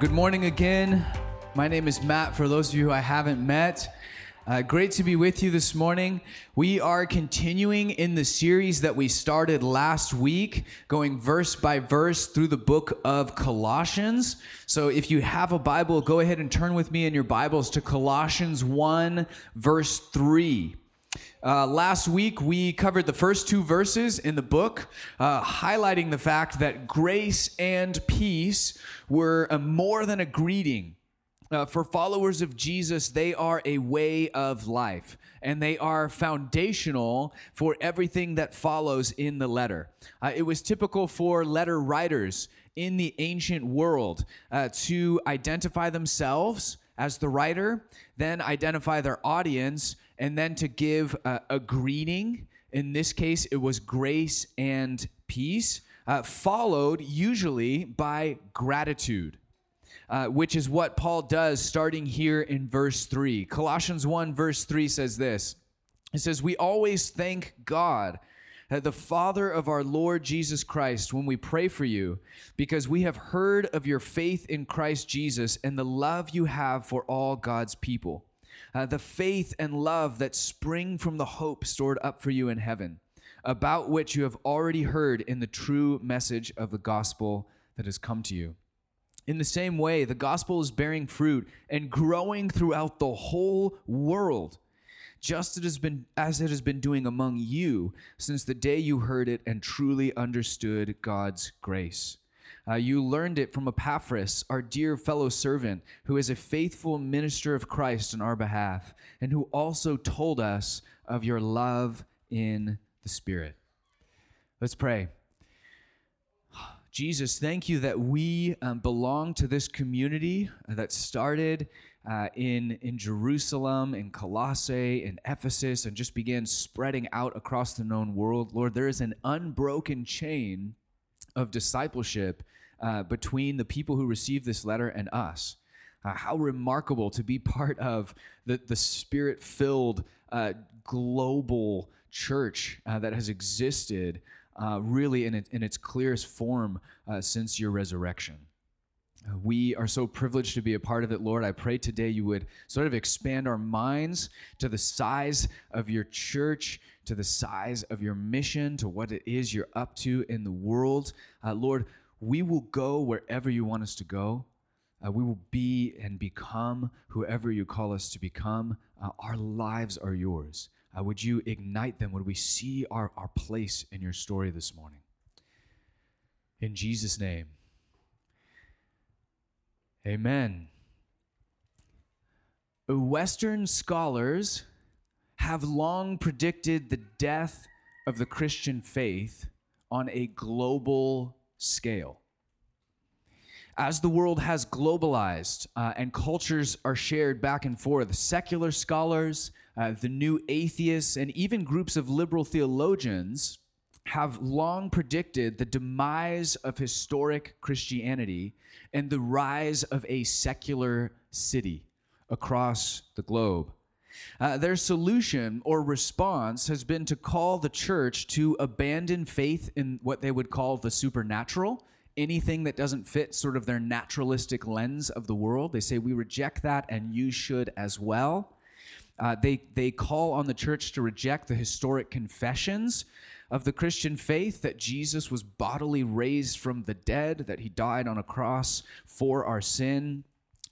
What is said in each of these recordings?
Good morning again. My name is Matt, for those of you I haven't met. Uh, great to be with you this morning. We are continuing in the series that we started last week, going verse by verse through the book of Colossians. So if you have a Bible, go ahead and turn with me in your Bibles to Colossians 1, verse 3. Uh, last week, we covered the first two verses in the book, uh, highlighting the fact that grace and peace were more than a greeting. Uh, for followers of Jesus, they are a way of life, and they are foundational for everything that follows in the letter. Uh, it was typical for letter writers in the ancient world uh, to identify themselves as the writer, then identify their audience, and then to give a, a greeting. In this case, it was grace and peace, uh, followed usually by gratitude. Uh, which is what Paul does starting here in verse 3. Colossians 1, verse 3 says this It says, We always thank God, uh, the Father of our Lord Jesus Christ, when we pray for you, because we have heard of your faith in Christ Jesus and the love you have for all God's people uh, the faith and love that spring from the hope stored up for you in heaven, about which you have already heard in the true message of the gospel that has come to you. In the same way, the gospel is bearing fruit and growing throughout the whole world, just it has been, as it has been doing among you since the day you heard it and truly understood God's grace. Uh, you learned it from Epaphras, our dear fellow servant, who is a faithful minister of Christ on our behalf, and who also told us of your love in the Spirit. Let's pray. Jesus, thank you that we um, belong to this community that started uh, in, in Jerusalem, in Colossae, in Ephesus, and just began spreading out across the known world. Lord, there is an unbroken chain of discipleship uh, between the people who received this letter and us. Uh, how remarkable to be part of the, the spirit filled uh, global church uh, that has existed uh, really in, it, in its clearest form since your resurrection. We are so privileged to be a part of it, Lord. I pray today you would sort of expand our minds to the size of your church, to the size of your mission, to what it is you're up to in the world. Uh, Lord, we will go wherever you want us to go. Uh, we will be and become whoever you call us to become. Uh, our lives are yours. Uh, would you ignite them? Would we see our, our place in your story this morning? In Jesus' name. Amen. Western scholars have long predicted the death of the Christian faith on a global scale. As the world has globalized uh, and cultures are shared back and forth, secular scholars, uh, the new atheists, and even groups of liberal theologians have long predicted the demise of historic Christianity and the rise of a secular city across the globe. Uh, their solution or response has been to call the church to abandon faith in what they would call the supernatural, anything that doesn't fit sort of their naturalistic lens of the world. They say, We reject that, and you should as well. Uh, they, they call on the church to reject the historic confessions of the Christian faith that Jesus was bodily raised from the dead, that he died on a cross for our sin.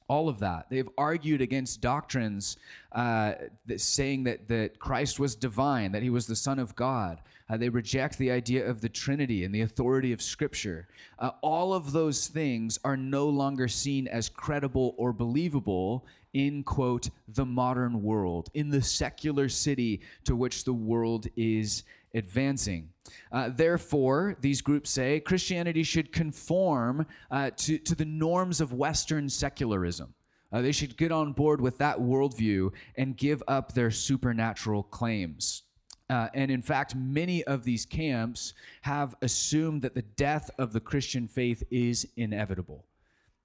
All of that. They've argued against doctrines uh, that saying that, that Christ was divine, that he was the Son of God. Uh, they reject the idea of the Trinity and the authority of Scripture. Uh, all of those things are no longer seen as credible or believable in, quote, the modern world, in the secular city to which the world is advancing. Uh, therefore, these groups say Christianity should conform uh, to, to the norms of Western secularism. Uh, they should get on board with that worldview and give up their supernatural claims. Uh, and in fact, many of these camps have assumed that the death of the Christian faith is inevitable.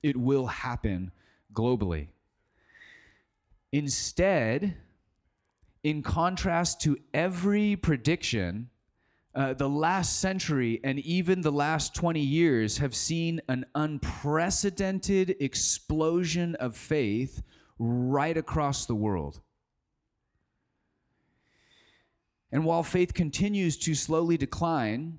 It will happen globally. Instead, in contrast to every prediction uh, the last century and even the last 20 years have seen an unprecedented explosion of faith right across the world. And while faith continues to slowly decline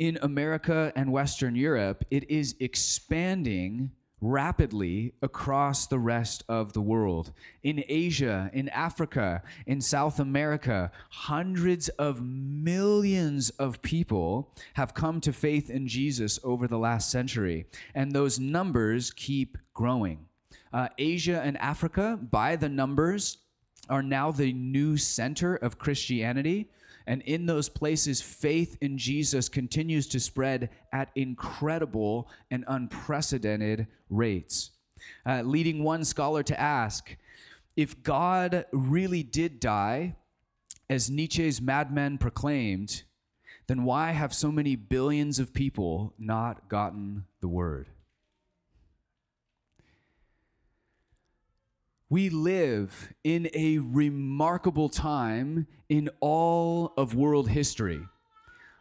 in America and Western Europe, it is expanding rapidly across the rest of the world. In Asia, in Africa, in South America, hundreds of millions of people have come to faith in Jesus over the last century, and those numbers keep growing. Uh, Asia and Africa, by the numbers, are now the new center of Christianity. And in those places, faith in Jesus continues to spread at incredible and unprecedented rates. Uh, leading one scholar to ask if God really did die, as Nietzsche's madmen proclaimed, then why have so many billions of people not gotten the word? We live in a remarkable time in all of world history.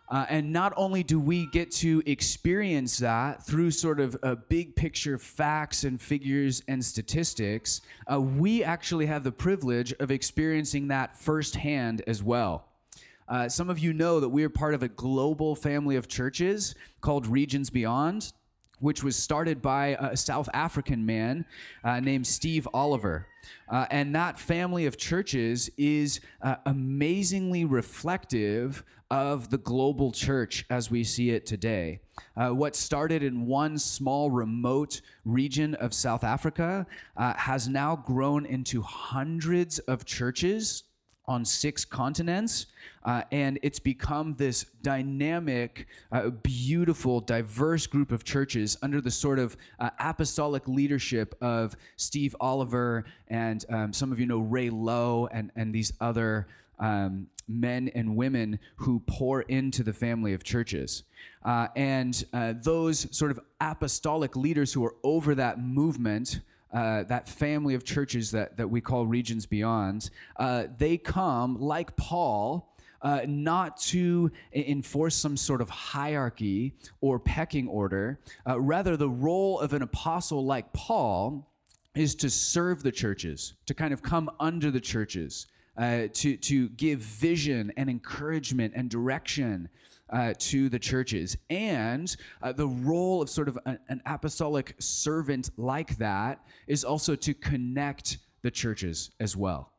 Uh, and not only do we get to experience that through sort of a big picture facts and figures and statistics, uh, we actually have the privilege of experiencing that firsthand as well. Uh, some of you know that we are part of a global family of churches called Regions Beyond which was started by a South African man uh, named Steve Oliver. Uh, and that family of churches is uh, amazingly reflective of the global church as we see it today. Uh, what started in one small remote region of South Africa uh, has now grown into hundreds of churches on six continents. Uh, and it's become this dynamic, uh, beautiful, diverse group of churches under the sort of uh, apostolic leadership of Steve Oliver and um, some of you know Ray Lowe and, and these other um, men and women who pour into the family of churches. Uh, and uh, those sort of apostolic leaders who are over that movement uh, that family of churches that, that we call regions beyond, uh, they come, like Paul, uh, not to enforce some sort of hierarchy or pecking order. Uh, rather, the role of an apostle like Paul is to serve the churches, to kind of come under the churches, uh, to, to give vision and encouragement and direction uh, to the churches. And uh, the role of sort of an, an apostolic servant like that is also to connect the churches as well.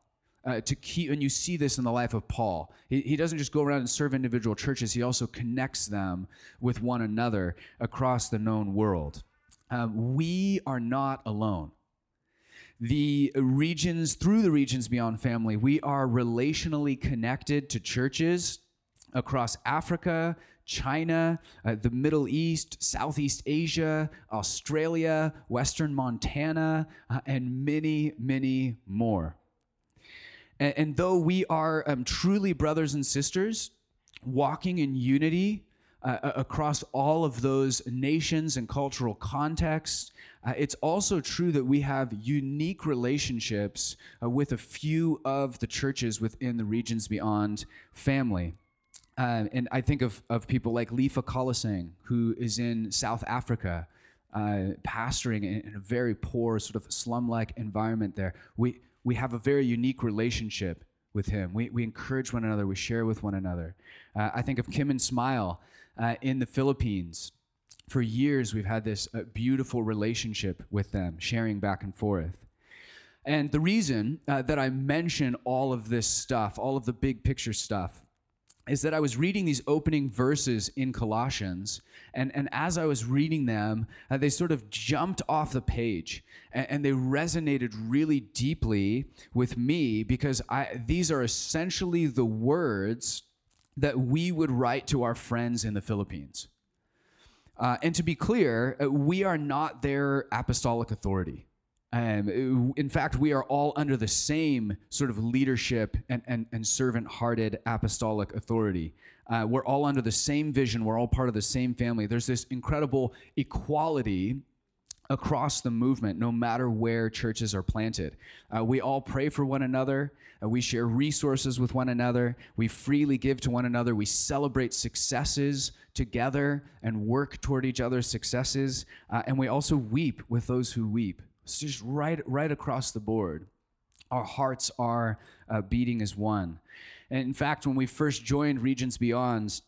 Uh, to keep, and you see this in the life of Paul. He, he doesn't just go around and serve individual churches, he also connects them with one another across the known world. Um, we are not alone the regions, through the Regions Beyond family, we are relationally connected to churches across Africa, China, uh, the Middle East, Southeast Asia, Australia, Western Montana, uh, and many, many more. And, and though we are um, truly brothers and sisters, walking in unity uh, across all of those nations and cultural contexts, uh, it's also true that we have unique relationships uh, with a few of the churches within the Regions Beyond family. Uh, and I think of, of people like Lifa Kolasang, who is in South Africa, uh, pastoring in, in, a very poor, sort of slum like environment there. We, we have a very unique relationship with him. We, we encourage one another, we share with one another. Uh, I think of Kim and Smile uh, in the Philippines. For years, we've had this uh, beautiful relationship with them, sharing back and forth. And the reason uh, that I mention all of this stuff, all of the big picture stuff, is that I was reading these opening verses in Colossians, and, and as I was reading them, uh, they sort of jumped off the page and, and, they resonated really deeply with me because I, these are essentially the words that we would write to our friends in the Philippines. Uh, and to be clear, uh, we are not their apostolic authority. Um, in fact, we are all under the same sort of leadership and, and, and servant hearted apostolic authority. Uh, we're all under the same vision. We're all part of the same family. There's this incredible equality across the movement, no matter where churches are planted. Uh, we all pray for one another. Uh, we share resources with one another. We freely give to one another. We celebrate successes together and work toward each other's successes. Uh, and we also weep with those who weep. It's just right, right across the board. Our hearts are uh, beating as one. And in fact, when we first joined Regions Beyond,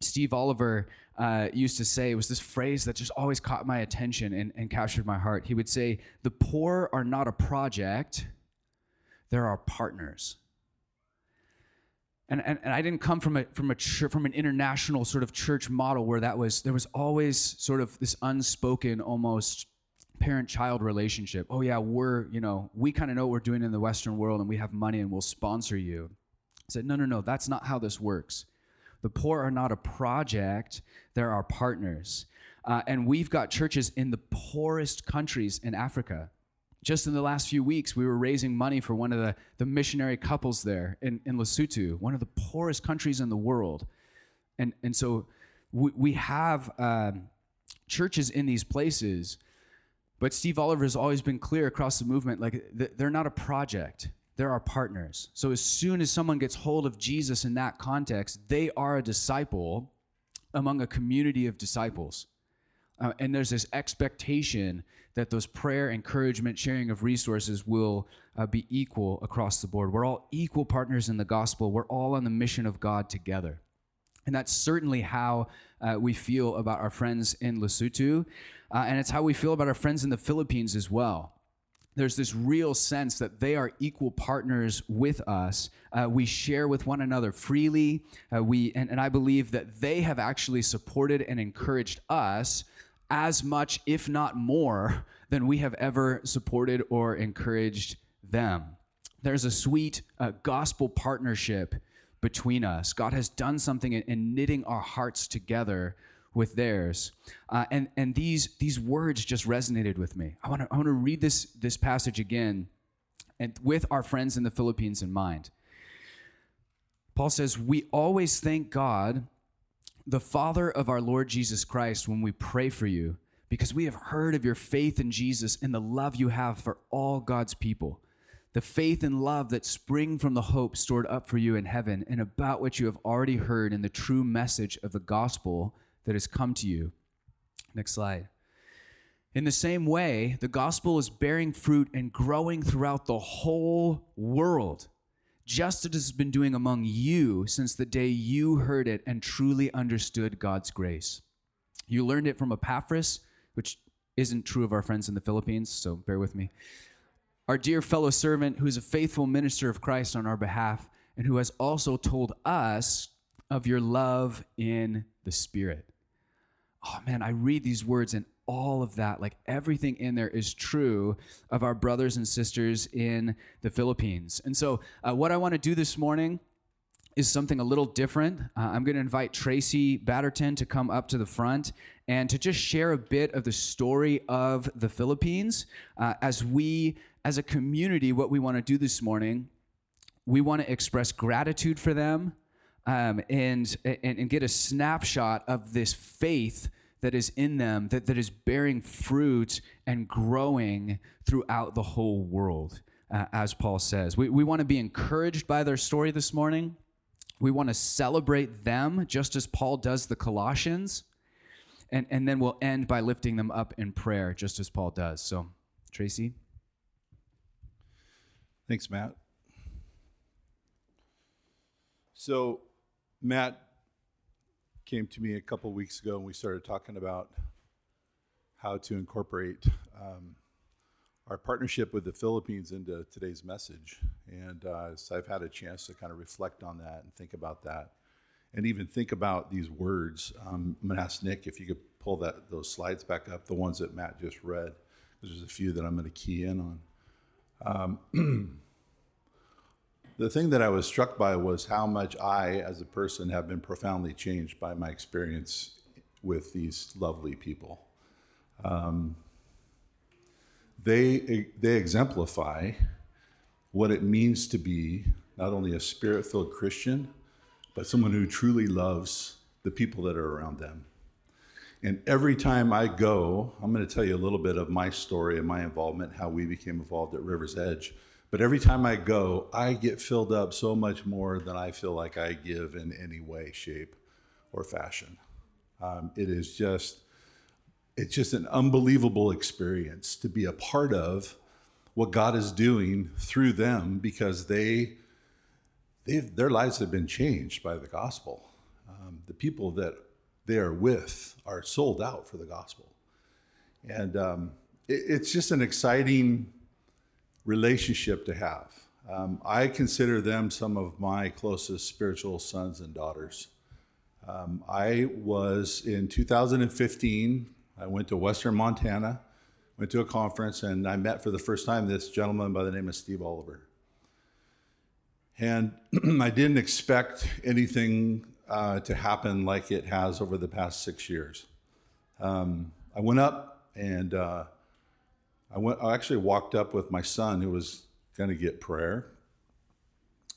Steve Oliver uh, used to say, was this phrase that just always caught my attention and, and captured my heart. He would say, The poor are not a project, they're our partners. And, and, and I didn't come from a from a from an international sort of church model where that was there was always sort of this unspoken almost parent child relationship. Oh yeah, we're you know we kind of know what we're doing in the Western world and we have money and we'll sponsor you. I said no no no that's not how this works. The poor are not a project, they're our partners. Uh, and we've got churches in the poorest countries in Africa. Just in the last few weeks, we were raising money for one of the, the missionary couples there in, in Lesotho, one of the poorest countries in the world. And, and so we, we have um, churches in these places, but Steve Oliver has always been clear across the movement like they're not a project they're our partners. So as soon as someone gets hold of Jesus in that context, they are a disciple among a community of disciples. Uh, and there's this expectation that those prayer, encouragement, sharing of resources will uh, be equal across the board. We're all equal partners in the gospel. We're all on the mission of God together. And that's certainly how uh, we feel about our friends in Lesotho. Uh, and it's how we feel about our friends in the Philippines as well there's this real sense that they are equal partners with us. Uh, we share with one another freely. Uh, we and, and I believe that they have actually supported and encouraged us as much, if not more, than we have ever supported or encouraged them. There's a sweet uh, gospel partnership between us. God has done something in, in knitting our hearts together with theirs. Uh, and and these these words just resonated with me. I want to I want to read this this passage again, and with our friends in the Philippines in mind. Paul says, "We always thank God, the Father of our Lord Jesus Christ, when we pray for you, because we have heard of your faith in Jesus and the love you have for all God's people." The faith and love that spring from the hope stored up for you in heaven, and about which you have already heard in the true message of the gospel that has come to you. Next slide. In the same way, the gospel is bearing fruit and growing throughout the whole world, just as it has been doing among you since the day you heard it and truly understood God's grace. You learned it from Epaphras, which isn't true of our friends in the Philippines, so bear with me. Our dear fellow servant, who is a faithful minister of Christ on our behalf, and who has also told us of your love in the Spirit oh man, I read these words and all of that, like everything in there is true of our brothers and sisters in the Philippines. And so, uh, what I want to do this morning is something a little different. Uh, I'm going to invite Tracy Batterton to come up to the front and to just share a bit of the story of the Philippines uh, as we, as a community, what we want to do this morning. We want to express gratitude for them um, and, and, and get a snapshot of this faith that is in them that, that is bearing fruit and growing throughout the whole world, uh, as Paul says. We, we want to be encouraged by their story this morning. We want to celebrate them just as Paul does the Colossians. And, and then we'll end by lifting them up in prayer, just as Paul does. So, Tracy. Thanks, Matt. So, Matt came to me a couple weeks ago and we started talking about how to incorporate um, our partnership with the Philippines into today's message. And uh, so I've had a chance to kind of reflect on that and think about that, and even think about these words. Um, I'm going to ask Nick if you could pull that those slides back up, the ones that Matt just read, because there's a few that I'm going to key in on. Um, the thing that I was struck by was how much I, as a person, have been profoundly changed by my experience with these lovely people. Um, they, they exemplify what it means to be not only a spirit filled Christian, but someone who truly loves the people that are around them. And every time I go, I'm going to tell you a little bit of my story and my involvement, how we became involved at River's Edge. But every time I go, I get filled up so much more than I feel like I give in any way, shape, or fashion. Um, it is just, it's just an unbelievable experience to be a part of what God is doing through them because they, they their lives have been changed by the gospel. Um, the people that they are with are sold out for the gospel. And um, it, it's just an exciting relationship to have. Um, I consider them some of my closest spiritual sons and daughters. Um, I was in 2015, I went to Western Montana, went to a conference, and I met for the first time this gentleman by the name of Steve Oliver. And I didn't expect anything uh, to happen like it has over the past six years. Um, I went up and uh, I went. I actually walked up with my son, who was going to get prayer.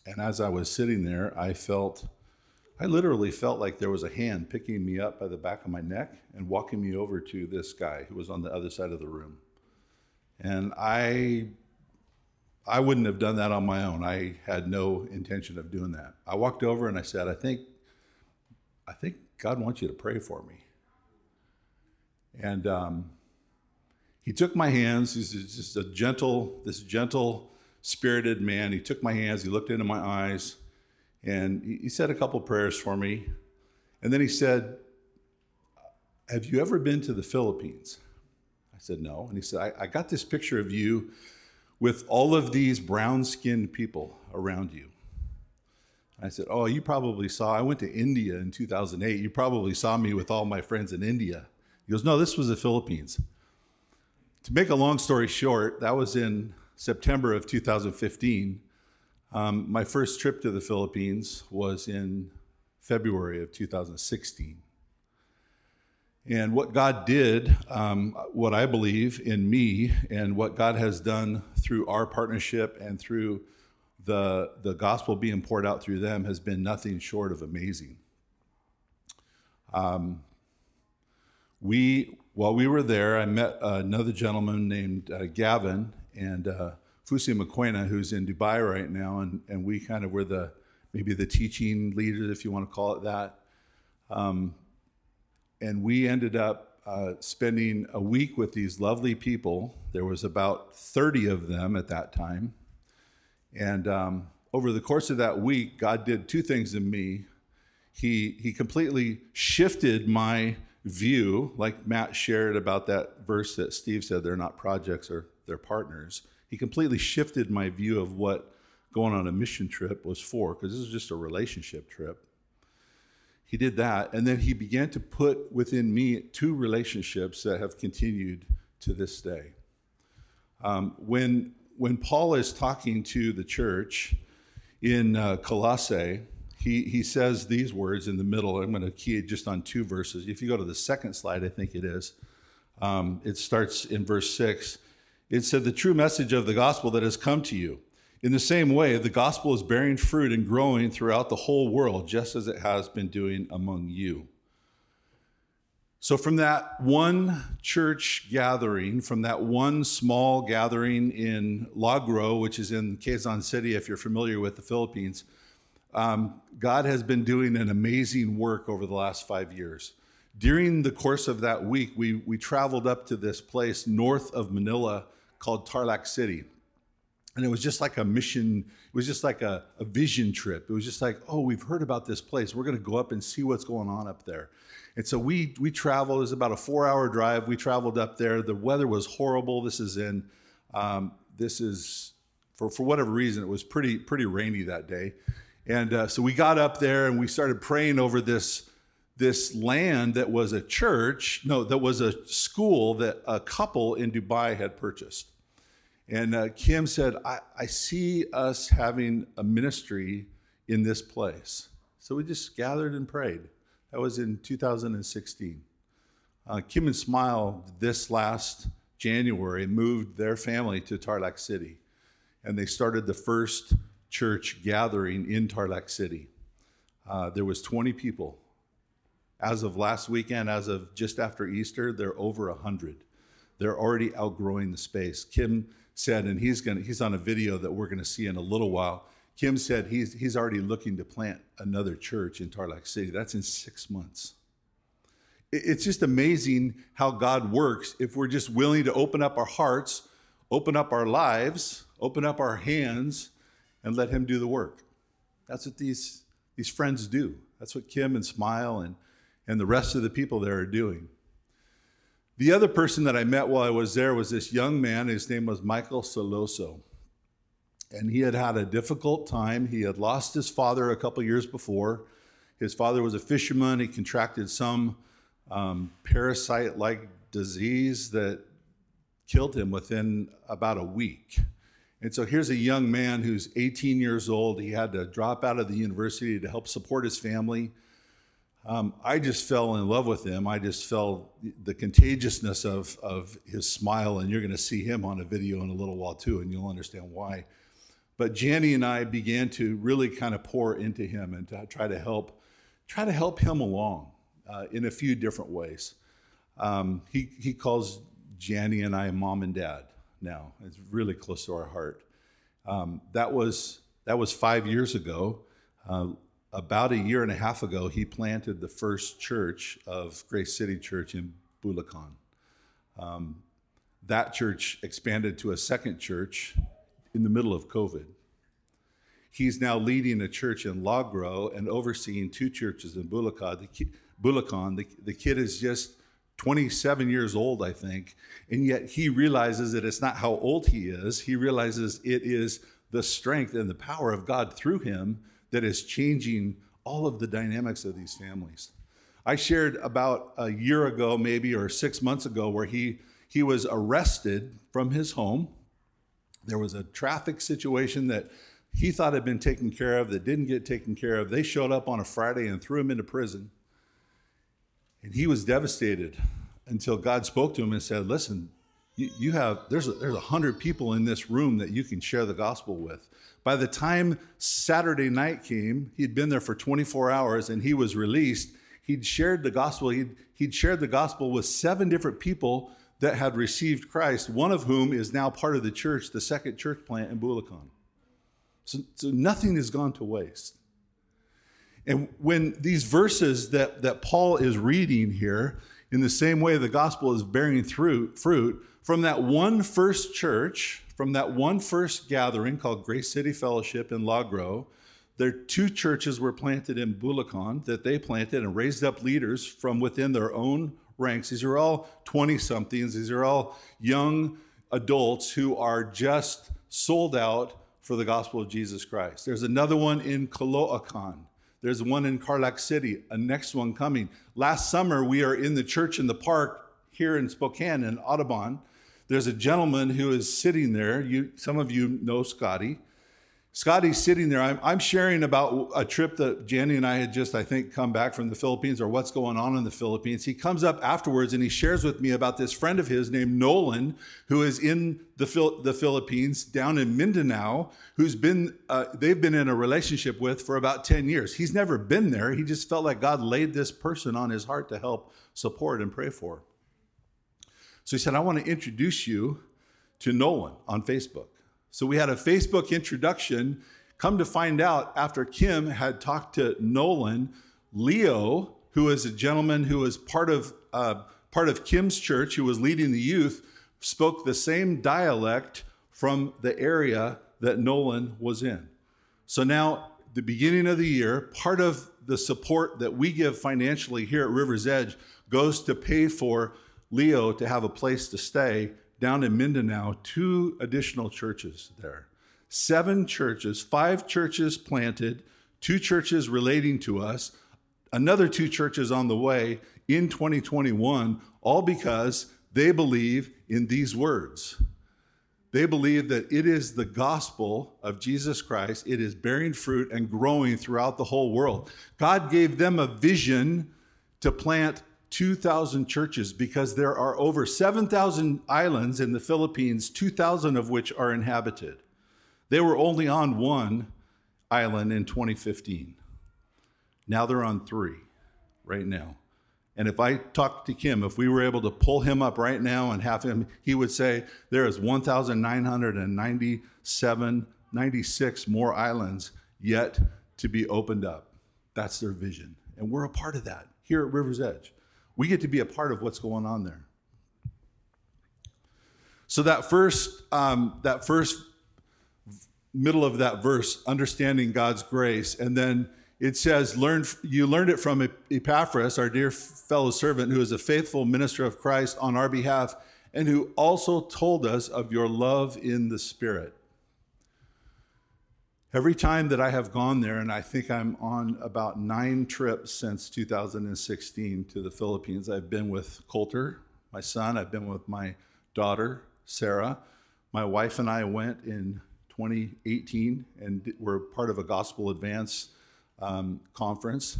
And as I was sitting there, I felt, I literally felt like there was a hand picking me up by the back of my neck and walking me over to this guy who was on the other side of the room. And I I wouldn't have done that on my own. I had no intention of doing that. I walked over and I said, I think I think God wants you to pray for me. And um, he took my hands. He's just a gentle, this gentle, spirited man. He took my hands. He looked into my eyes, and he, said a couple prayers for me. And then he said, "Have you ever been to the Philippines?" I said, "No." And he said, "I, I got this picture of you with all of these brown-skinned people around you." I said, Oh, you probably saw, I went to India in 2008. You probably saw me with all my friends in India. He goes, No, this was the Philippines. To make a long story short, that was in September of 2015. Um, my first trip to the Philippines was in February of 2016. And what God did, um, what I believe in me, and what God has done through our partnership and through the, the gospel being poured out through them has been nothing short of amazing. Um, we, while we were there, I met another gentleman named uh, Gavin and uh, Fusi Makwena, who's in Dubai right now, and, and we kind of were the maybe the teaching leaders, if you want to call it that. Um, and we ended up uh, spending a week with these lovely people. There was about 30 of them at that time. And um, over the course of that week, God did two things in me. He, he completely shifted my view, like Matt shared about that verse that Steve said they're not projects or they're partners. He completely shifted my view of what going on a mission trip was for, because this is just a relationship trip. He did that, and then he began to put within me two relationships that have continued to this day. Um, when when Paul is talking to the church in uh, Colossae, he, he says these words in the middle. I'm going to key it just on two verses. If you go to the second slide, I think it is, um, it starts in verse 6. It said, The true message of the gospel that has come to you. In the same way, the gospel is bearing fruit and growing throughout the whole world, just as it has been doing among you. So, from that one church gathering, from that one small gathering in Lagro, which is in Quezon City, if you're familiar with the Philippines, um, God has been doing an amazing work over the last five years. During the course of that week, we, we traveled up to this place north of Manila called Tarlac City. And it was just like a mission, it was just like a, a vision trip. It was just like, oh, we've heard about this place. We're going to go up and see what's going on up there. And so we we traveled. It was about a four hour drive. We traveled up there. The weather was horrible. This is in um, this is for for whatever reason it was pretty pretty rainy that day, and uh, so we got up there and we started praying over this this land that was a church. No, that was a school that a couple in Dubai had purchased. And uh, Kim said, I, I see us having a ministry in this place. So we just gathered and prayed. That was in 2016. Uh, Kim and Smile this last January moved their family to Tarlac City, and they started the first church gathering in Tarlac City. Uh, there was 20 people As of last weekend, as of just after Easter, they're over 100. They're already outgrowing the space. Kim said, and he's going he's on a video that we're going to see in a little while. Kim said he's he's already looking to plant another church in Tarlac City. That's in 6 months. It's just amazing how God works if we're just willing to open up our hearts, open up our lives, open up our hands and let him do the work. That's what these these friends do. That's what Kim and Smile and, and the rest of the people there are doing. The other person that I met while I was there was this young man. His name was Michael Soloso. And he had had a difficult time. He had lost his father a couple years before. His father was a fisherman. He contracted some um, parasite like disease that killed him within about a week. And so here's a young man who's 18 years old. He had to drop out of the university to help support his family. Um, I just fell in love with him. I just felt the contagiousness of, of his smile, and you're going to see him on a video in a little while too, and you'll understand why. But Janny and I began to really kind of pour into him and to try to help, try to help him along uh, in a few different ways. Um, he, he calls Janny and I mom and dad now. It's really close to our heart. Um, that was that was five years ago. Uh, about a year and a half ago, he planted the first church of Grace City Church in Bulacan. Um, that church expanded to a second church in the middle of COVID. He's now leading a church in Lagro and overseeing two churches in Bulacan. The, Bulacan. The, the kid is just 27 years old, I think, and yet he realizes that it's not how old he is. He realizes it is the strength and the power of God through him that is changing all of the dynamics of these families. I shared about a year ago, maybe, or six months ago, where he, he was arrested from his home. There was a traffic situation that he thought had been taken care of that didn't get taken care of. They showed up on a Friday and threw him into prison. And he was devastated until God spoke to him and said, Listen, you, you have, there's a, there's a hundred people in this room that you can share the gospel with. By the time Saturday night came, he'd been there for 24 hours and he was released. He'd shared the gospel. He'd, he'd shared the gospel with seven different people that had received Christ, one of whom is now part of the church, the second church plant in Bulacan. So, so nothing has gone to waste. And when these verses that, that Paul is reading here, in the same way the gospel is bearing fruit, fruit from that one first church, from that one first gathering called Grace City Fellowship in Lagro, their two churches were planted in Bulacan that they planted and raised up leaders from within their own ranks. These are all 20 somethings, these are all young adults who are just sold out for the gospel of Jesus Christ. There's another one in Caloocan there's one in Tarlac City, a next one coming. Last summer, we are in the church in the park here in Spokane in Audubon. There's a gentleman who is sitting there. You, some of you know Scotty. Scotty's sitting there. I'm, I'm, sharing about a trip that Janny and I had just, I think, come back from the Philippines or what's going on in the Philippines. He comes up afterwards and he shares with me about this friend of his named Nolan, who is in the, the Philippines down in Mindanao, who's been, uh, they've been in a relationship with for about 10 years. He's never been there. He just felt like God laid this person on his heart to help support and pray for. So he said, I want to introduce you to Nolan on Facebook. So we had a Facebook introduction. Come to find out, after Kim had talked to Nolan, Leo, who is a gentleman who was part of uh, part of Kim's church, who was leading the youth, spoke the same dialect from the area that Nolan was in. So now, the beginning of the year, part of the support that we give financially here at River's Edge goes to pay for Leo to have a place to stay down in Mindanao, two additional churches there. Seven churches, five churches planted, two churches relating to us, another two churches on the way in 2021, all because they believe in these words. They believe that it is the gospel of Jesus Christ. It is bearing fruit and growing throughout the whole world. God gave them a vision to plant 2,000 churches because there are over 7,000 islands in the Philippines, 2,000 of which are inhabited. They were only on one island in 2015. Now they're on three right now. And if I talked to Kim, if we were able to pull him up right now and have him, he would say there is 1,997, 96 more islands yet to be opened up. That's their vision. And we're a part of that here at River's Edge. We get to be a part of what's going on there. So that first, um, that first middle of that verse, understanding God's grace, and then it says, "Learn you learned it from Epaphras, our dear fellow servant, who is a faithful minister of Christ on our behalf, and who also told us of your love in the Spirit." Every time that I have gone there, and I think I'm on about nine trips since 2016 to the Philippines, I've been with Coulter, my son, I've been with my daughter, Sarah. My wife and I went in 2018 and were part of a Gospel Advance um, conference.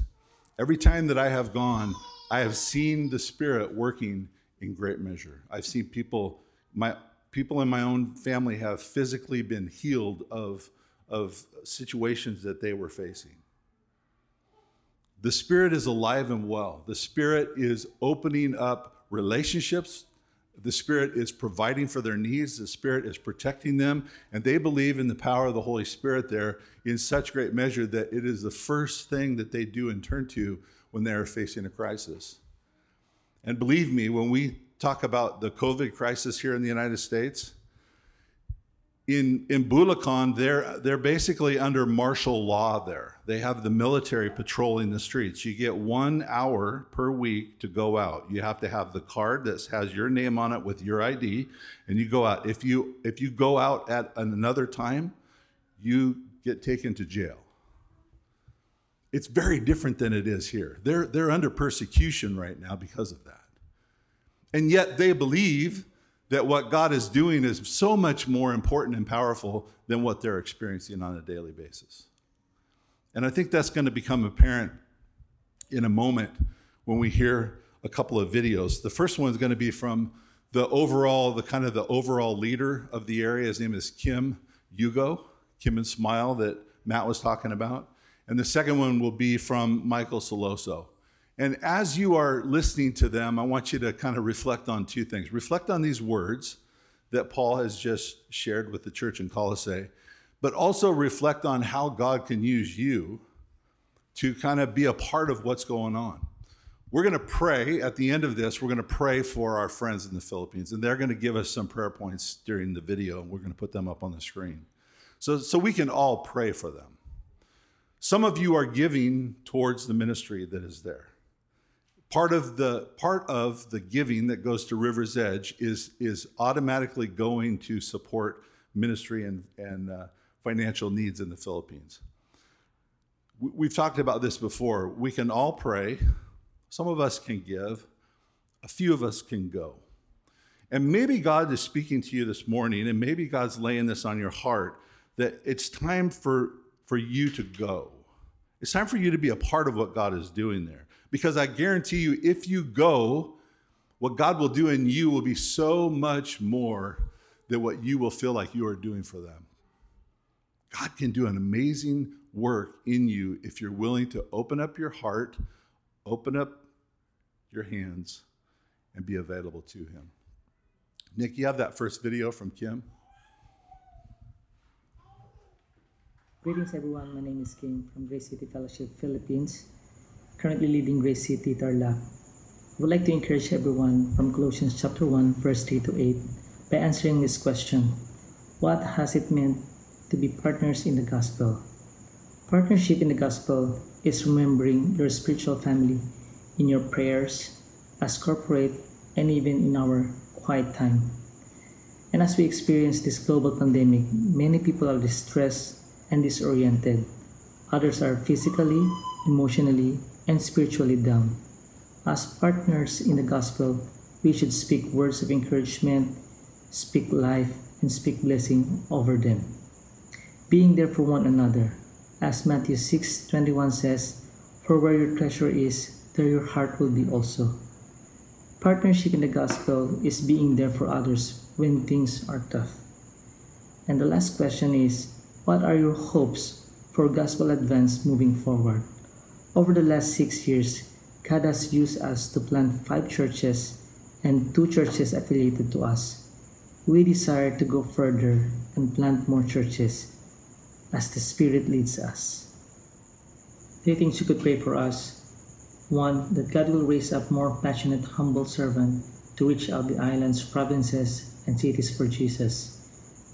Every time that I have gone, I have seen the Spirit working in great measure. I've seen people, my people in my own family have physically been healed of of situations that they were facing. The Spirit is alive and well. The Spirit is opening up relationships. The Spirit is providing for their needs. The Spirit is protecting them. And they believe in the power of the Holy Spirit there in such great measure that it is the first thing that they do and turn to when they are facing a crisis. And believe me, when we talk about the COVID crisis here in the United States, in in Bulacan, they're they're basically under martial law there. They have the military patrolling the streets. You get one hour per week to go out. You have to have the card that has your name on it with your ID, and you go out. If you if you go out at another time, you get taken to jail. It's very different than it is here. They're they're under persecution right now because of that. And yet they believe that what God is doing is so much more important and powerful than what they're experiencing on a daily basis. And I think that's going to become apparent in a moment when we hear a couple of videos. The first one is going to be from the overall, the kind of the overall leader of the area. His name is Kim Hugo, Kim and Smile that Matt was talking about. And the second one will be from Michael Soloso. And as you are listening to them, I want you to kind of reflect on two things. Reflect on these words that Paul has just shared with the church in Colossae, but also reflect on how God can use you to kind of be a part of what's going on. We're going to pray at the end of this, we're going to pray for our friends in the Philippines, and they're going to give us some prayer points during the video. We're going to put them up on the screen. So, so we can all pray for them. Some of you are giving towards the ministry that is there part of the part of the giving that goes to River's Edge is is automatically going to support ministry and and uh, financial needs in the Philippines. We've talked about this before. We can all pray. Some of us can give. A few of us can go. And maybe God is speaking to you this morning, and maybe God's laying this on your heart that it's time for, for you to go. It's time for you to be a part of what God is doing there. Because I guarantee you, if you go, what God will do in you will be so much more than what you will feel like you are doing for them. God can do an amazing work in you if you're willing to open up your heart, open up your hands, and be available to Him. Nick, you have that first video from Kim? Greetings, everyone. My name is Kim from Grace City Fellowship, Philippines currently leading Grace City Tarlac. I would like to encourage everyone from Colossians chapter 1 verse 3 to 8 by answering this question. What has it meant to be partners in the gospel? Partnership in the gospel is remembering your spiritual family in your prayers, as corporate, and even in our quiet time. And as we experience this global pandemic, many people are distressed and disoriented. Others are physically, emotionally, and spiritually down. As partners in the gospel, we should speak words of encouragement, speak life, and speak blessing over them. Being there for one another, as Matthew 6:21 says, "For where your treasure is, there your heart will be also." Partnership in the gospel is being there for others when things are tough. And the last question is, what are your hopes for gospel advance moving forward? Over the last six years, God has used us to plant five churches and two churches affiliated to us. We desire to go further and plant more churches as the Spirit leads us. Three things you could pray for us. One, that God will raise up more passionate, humble servant to reach out the islands, provinces, and cities for Jesus.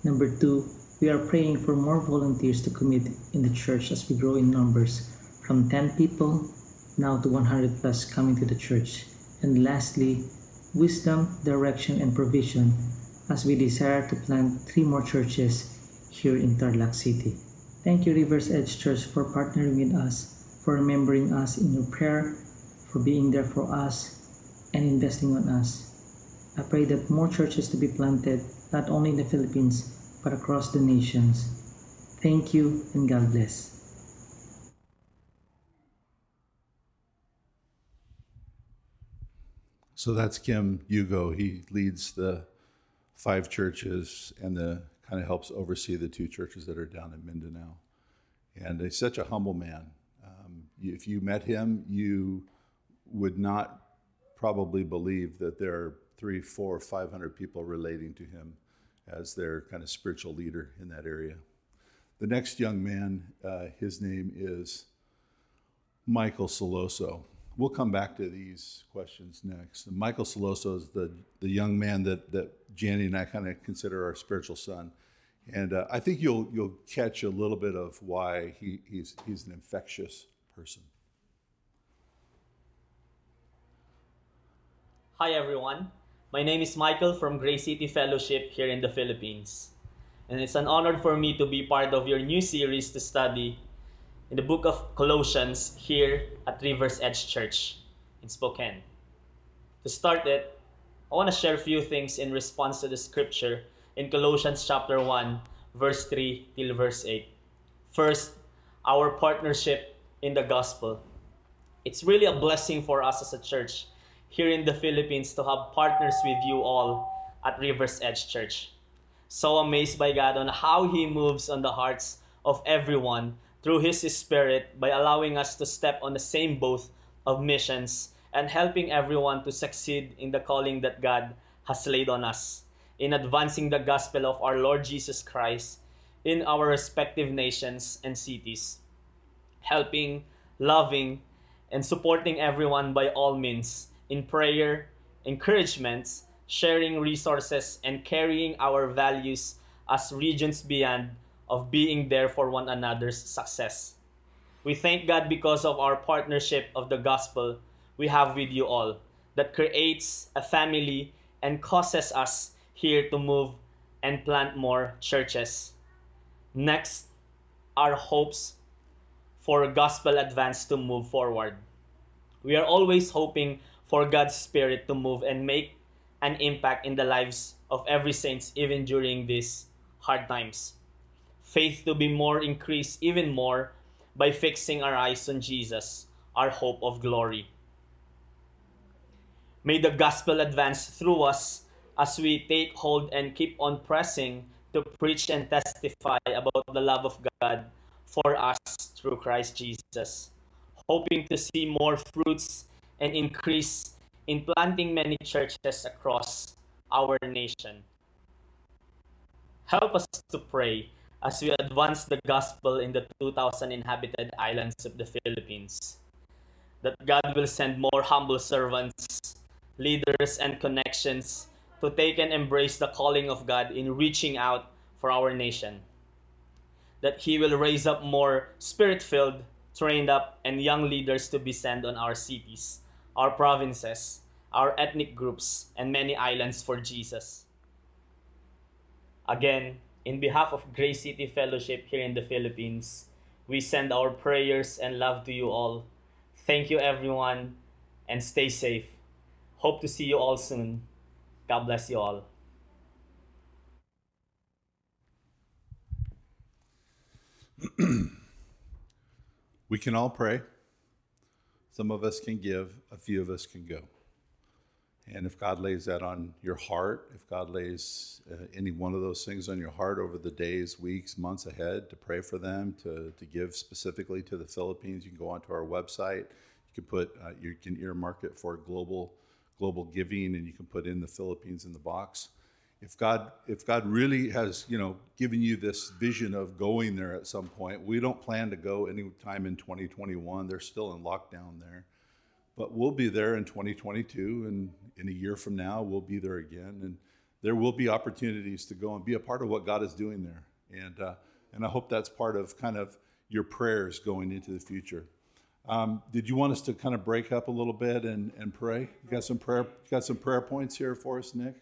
Number two, we are praying for more volunteers to commit in the church as we grow in numbers from 10 people now to 100 plus coming to the church. And lastly, wisdom, direction, and provision as we desire to plant three more churches here in Tarlac City. Thank you, Rivers Edge Church, for partnering with us, for remembering us in your prayer, for being there for us, and investing on us. I pray that more churches to be planted, not only in the Philippines, but across the nations. Thank you and God bless. So that's Kim Hugo. He leads the five churches and the kind of helps oversee the two churches that are down in Mindanao. And he's such a humble man. Um, if you met him, you would not probably believe that there are three, four, five hundred people relating to him as their kind of spiritual leader in that area. The next young man, uh, his name is Michael Soloso. We'll come back to these questions next. And Michael Soloso is the, the young man that, that Janny and I kind of consider our spiritual son. And uh, I think you'll, you'll catch a little bit of why he, he's, he's an infectious person. Hi everyone, my name is Michael from Grace City Fellowship here in the Philippines. And it's an honor for me to be part of your new series to study in the book of Colossians here at Rivers Edge Church in Spokane. To start it, I want to share a few things in response to the scripture in Colossians chapter 1, verse 3 till verse 8. First, our partnership in the gospel. It's really a blessing for us as a church here in the Philippines to have partners with you all at Rivers Edge Church. So amazed by God on how He moves on the hearts of everyone through His Spirit by allowing us to step on the same boat of missions and helping everyone to succeed in the calling that God has laid on us in advancing the gospel of our Lord Jesus Christ in our respective nations and cities, helping, loving, and supporting everyone by all means in prayer, encouragements, sharing resources, and carrying our values as regions beyond of being there for one another's success. We thank God because of our partnership of the gospel we have with you all that creates a family and causes us here to move and plant more churches. Next, our hopes for gospel advance to move forward. We are always hoping for God's Spirit to move and make an impact in the lives of every saints even during these hard times. Faith to be more increased even more by fixing our eyes on Jesus, our hope of glory. May the gospel advance through us as we take hold and keep on pressing to preach and testify about the love of God for us through Christ Jesus, hoping to see more fruits and increase in planting many churches across our nation. Help us to pray as we advance the gospel in the 2,000 inhabited islands of the Philippines. That God will send more humble servants, leaders, and connections to take and embrace the calling of God in reaching out for our nation. That He will raise up more spirit filled, trained up, and young leaders to be sent on our cities our provinces, our ethnic groups, and many islands for Jesus. Again, in behalf of Grace City Fellowship here in the Philippines, we send our prayers and love to you all. Thank you, everyone, and stay safe. Hope to see you all soon. God bless you all. We can all pray. Some of us can give, a few of us can go. And if God lays that on your heart, if God lays uh, any one of those things on your heart over the days, weeks, months ahead to pray for them, to, to give specifically to the Philippines, you can go onto our website. You can put uh, you can earmark it for global global giving, and you can put in the Philippines in the box. If God if God really has you know given you this vision of going there at some point, we don't plan to go anytime in 2021. They're still in lockdown there, but we'll be there in 2022, and in a year from now, we'll be there again, and there will be opportunities to go and be a part of what God is doing there, and uh, and I hope that's part of kind of your prayers going into the future. Um, did you want us to kind of break up a little bit and, and pray? You got some prayer you got some prayer points here for us, Nick?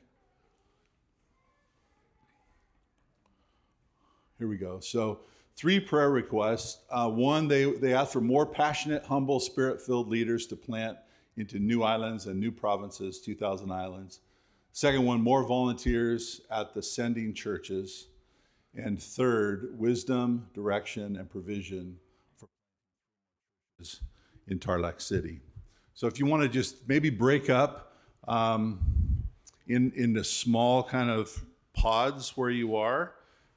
Here we go. So three prayer requests. Uh, one, they, they ask for more passionate, humble, spirit-filled leaders to plant into new islands and new provinces, 2,000 islands. Second one, more volunteers at the sending churches. And third, wisdom, direction, and provision for churches in Tarlac City. So if you want to just maybe break up um, in into small kind of pods where you are,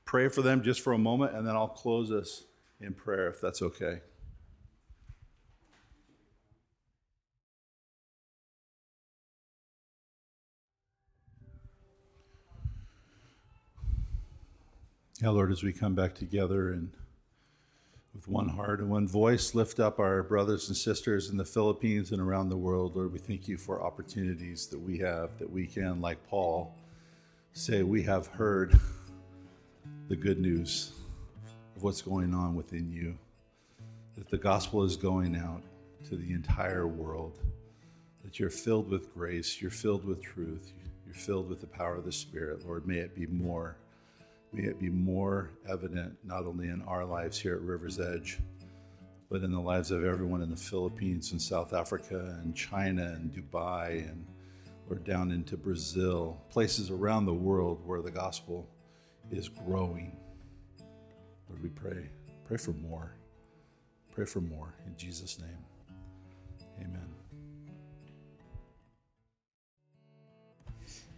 pray for them just for a moment, and then I'll close us in prayer if that's okay. Yeah, Lord, as we come back together and with one heart and one voice, lift up our brothers and sisters in the Philippines and around the world. Lord, we thank you for opportunities that we have that we can, like Paul, say, We have heard the good news of what's going on within you, that the gospel is going out to the entire world, that you're filled with grace, you're filled with truth, you're filled with the power of the Spirit. Lord, may it be more May it be more evident not only in our lives here at River's Edge, but in the lives of everyone in the Philippines and South Africa and China and Dubai and or down into Brazil, places around the world where the gospel is growing. Lord, we pray. Pray for more. Pray for more. In Jesus' name. Amen.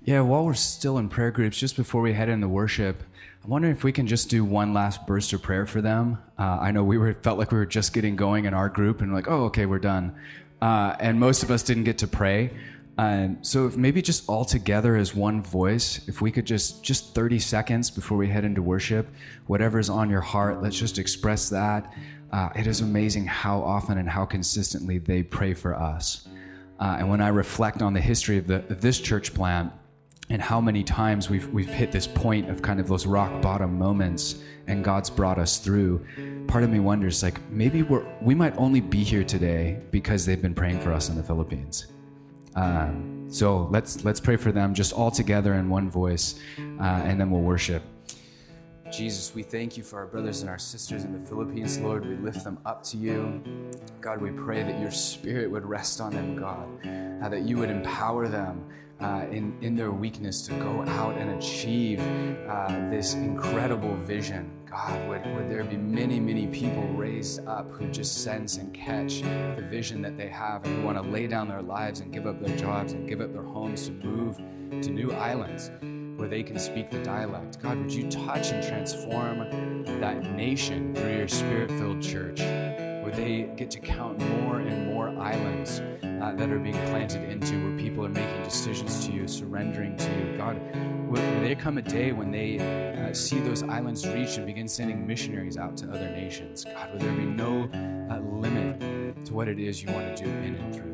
Yeah, while we're still in prayer groups, just before we head into worship, I'm wondering if we can just do one last burst of prayer for them. Uh, I know we were felt like we were just getting going in our group, and like, oh, okay, we're done. Uh, and most of us didn't get to pray. Um, so if maybe just all together as one voice, if we could just just 30 seconds before we head into worship, whatever's on your heart, let's just express that. Uh, it is amazing how often and how consistently they pray for us. Uh, and when I reflect on the history of, the, of this church plant, and how many times we've we've hit this point of kind of those rock bottom moments and God's brought us through. Part of me wonders like maybe we're we might only be here today because they've been praying for us in the Philippines. Um, so let's let's pray for them just all together in one voice, uh, and then we'll worship. Jesus, we thank you for our brothers and our sisters in the Philippines, Lord. We lift them up to you. God, we pray that your spirit would rest on them, God, uh, that you would empower them uh, in, in their weakness to go out and achieve uh, this incredible vision. God, would, would there be many, many people raised up who just sense and catch the vision that they have and who want to lay down their lives and give up their jobs and give up their homes to move to new islands where they can speak the dialect. God, would you touch and transform that nation through your spirit filled church? Would they get to count more and more islands uh, that are being planted into where people are making decisions to you, surrendering to you? God, would there come a day when they uh, see those islands reach and begin sending missionaries out to other nations? God, will there be no uh, limit to what it is you want to do in and through?